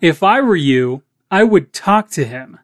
If I were you, I would talk to him.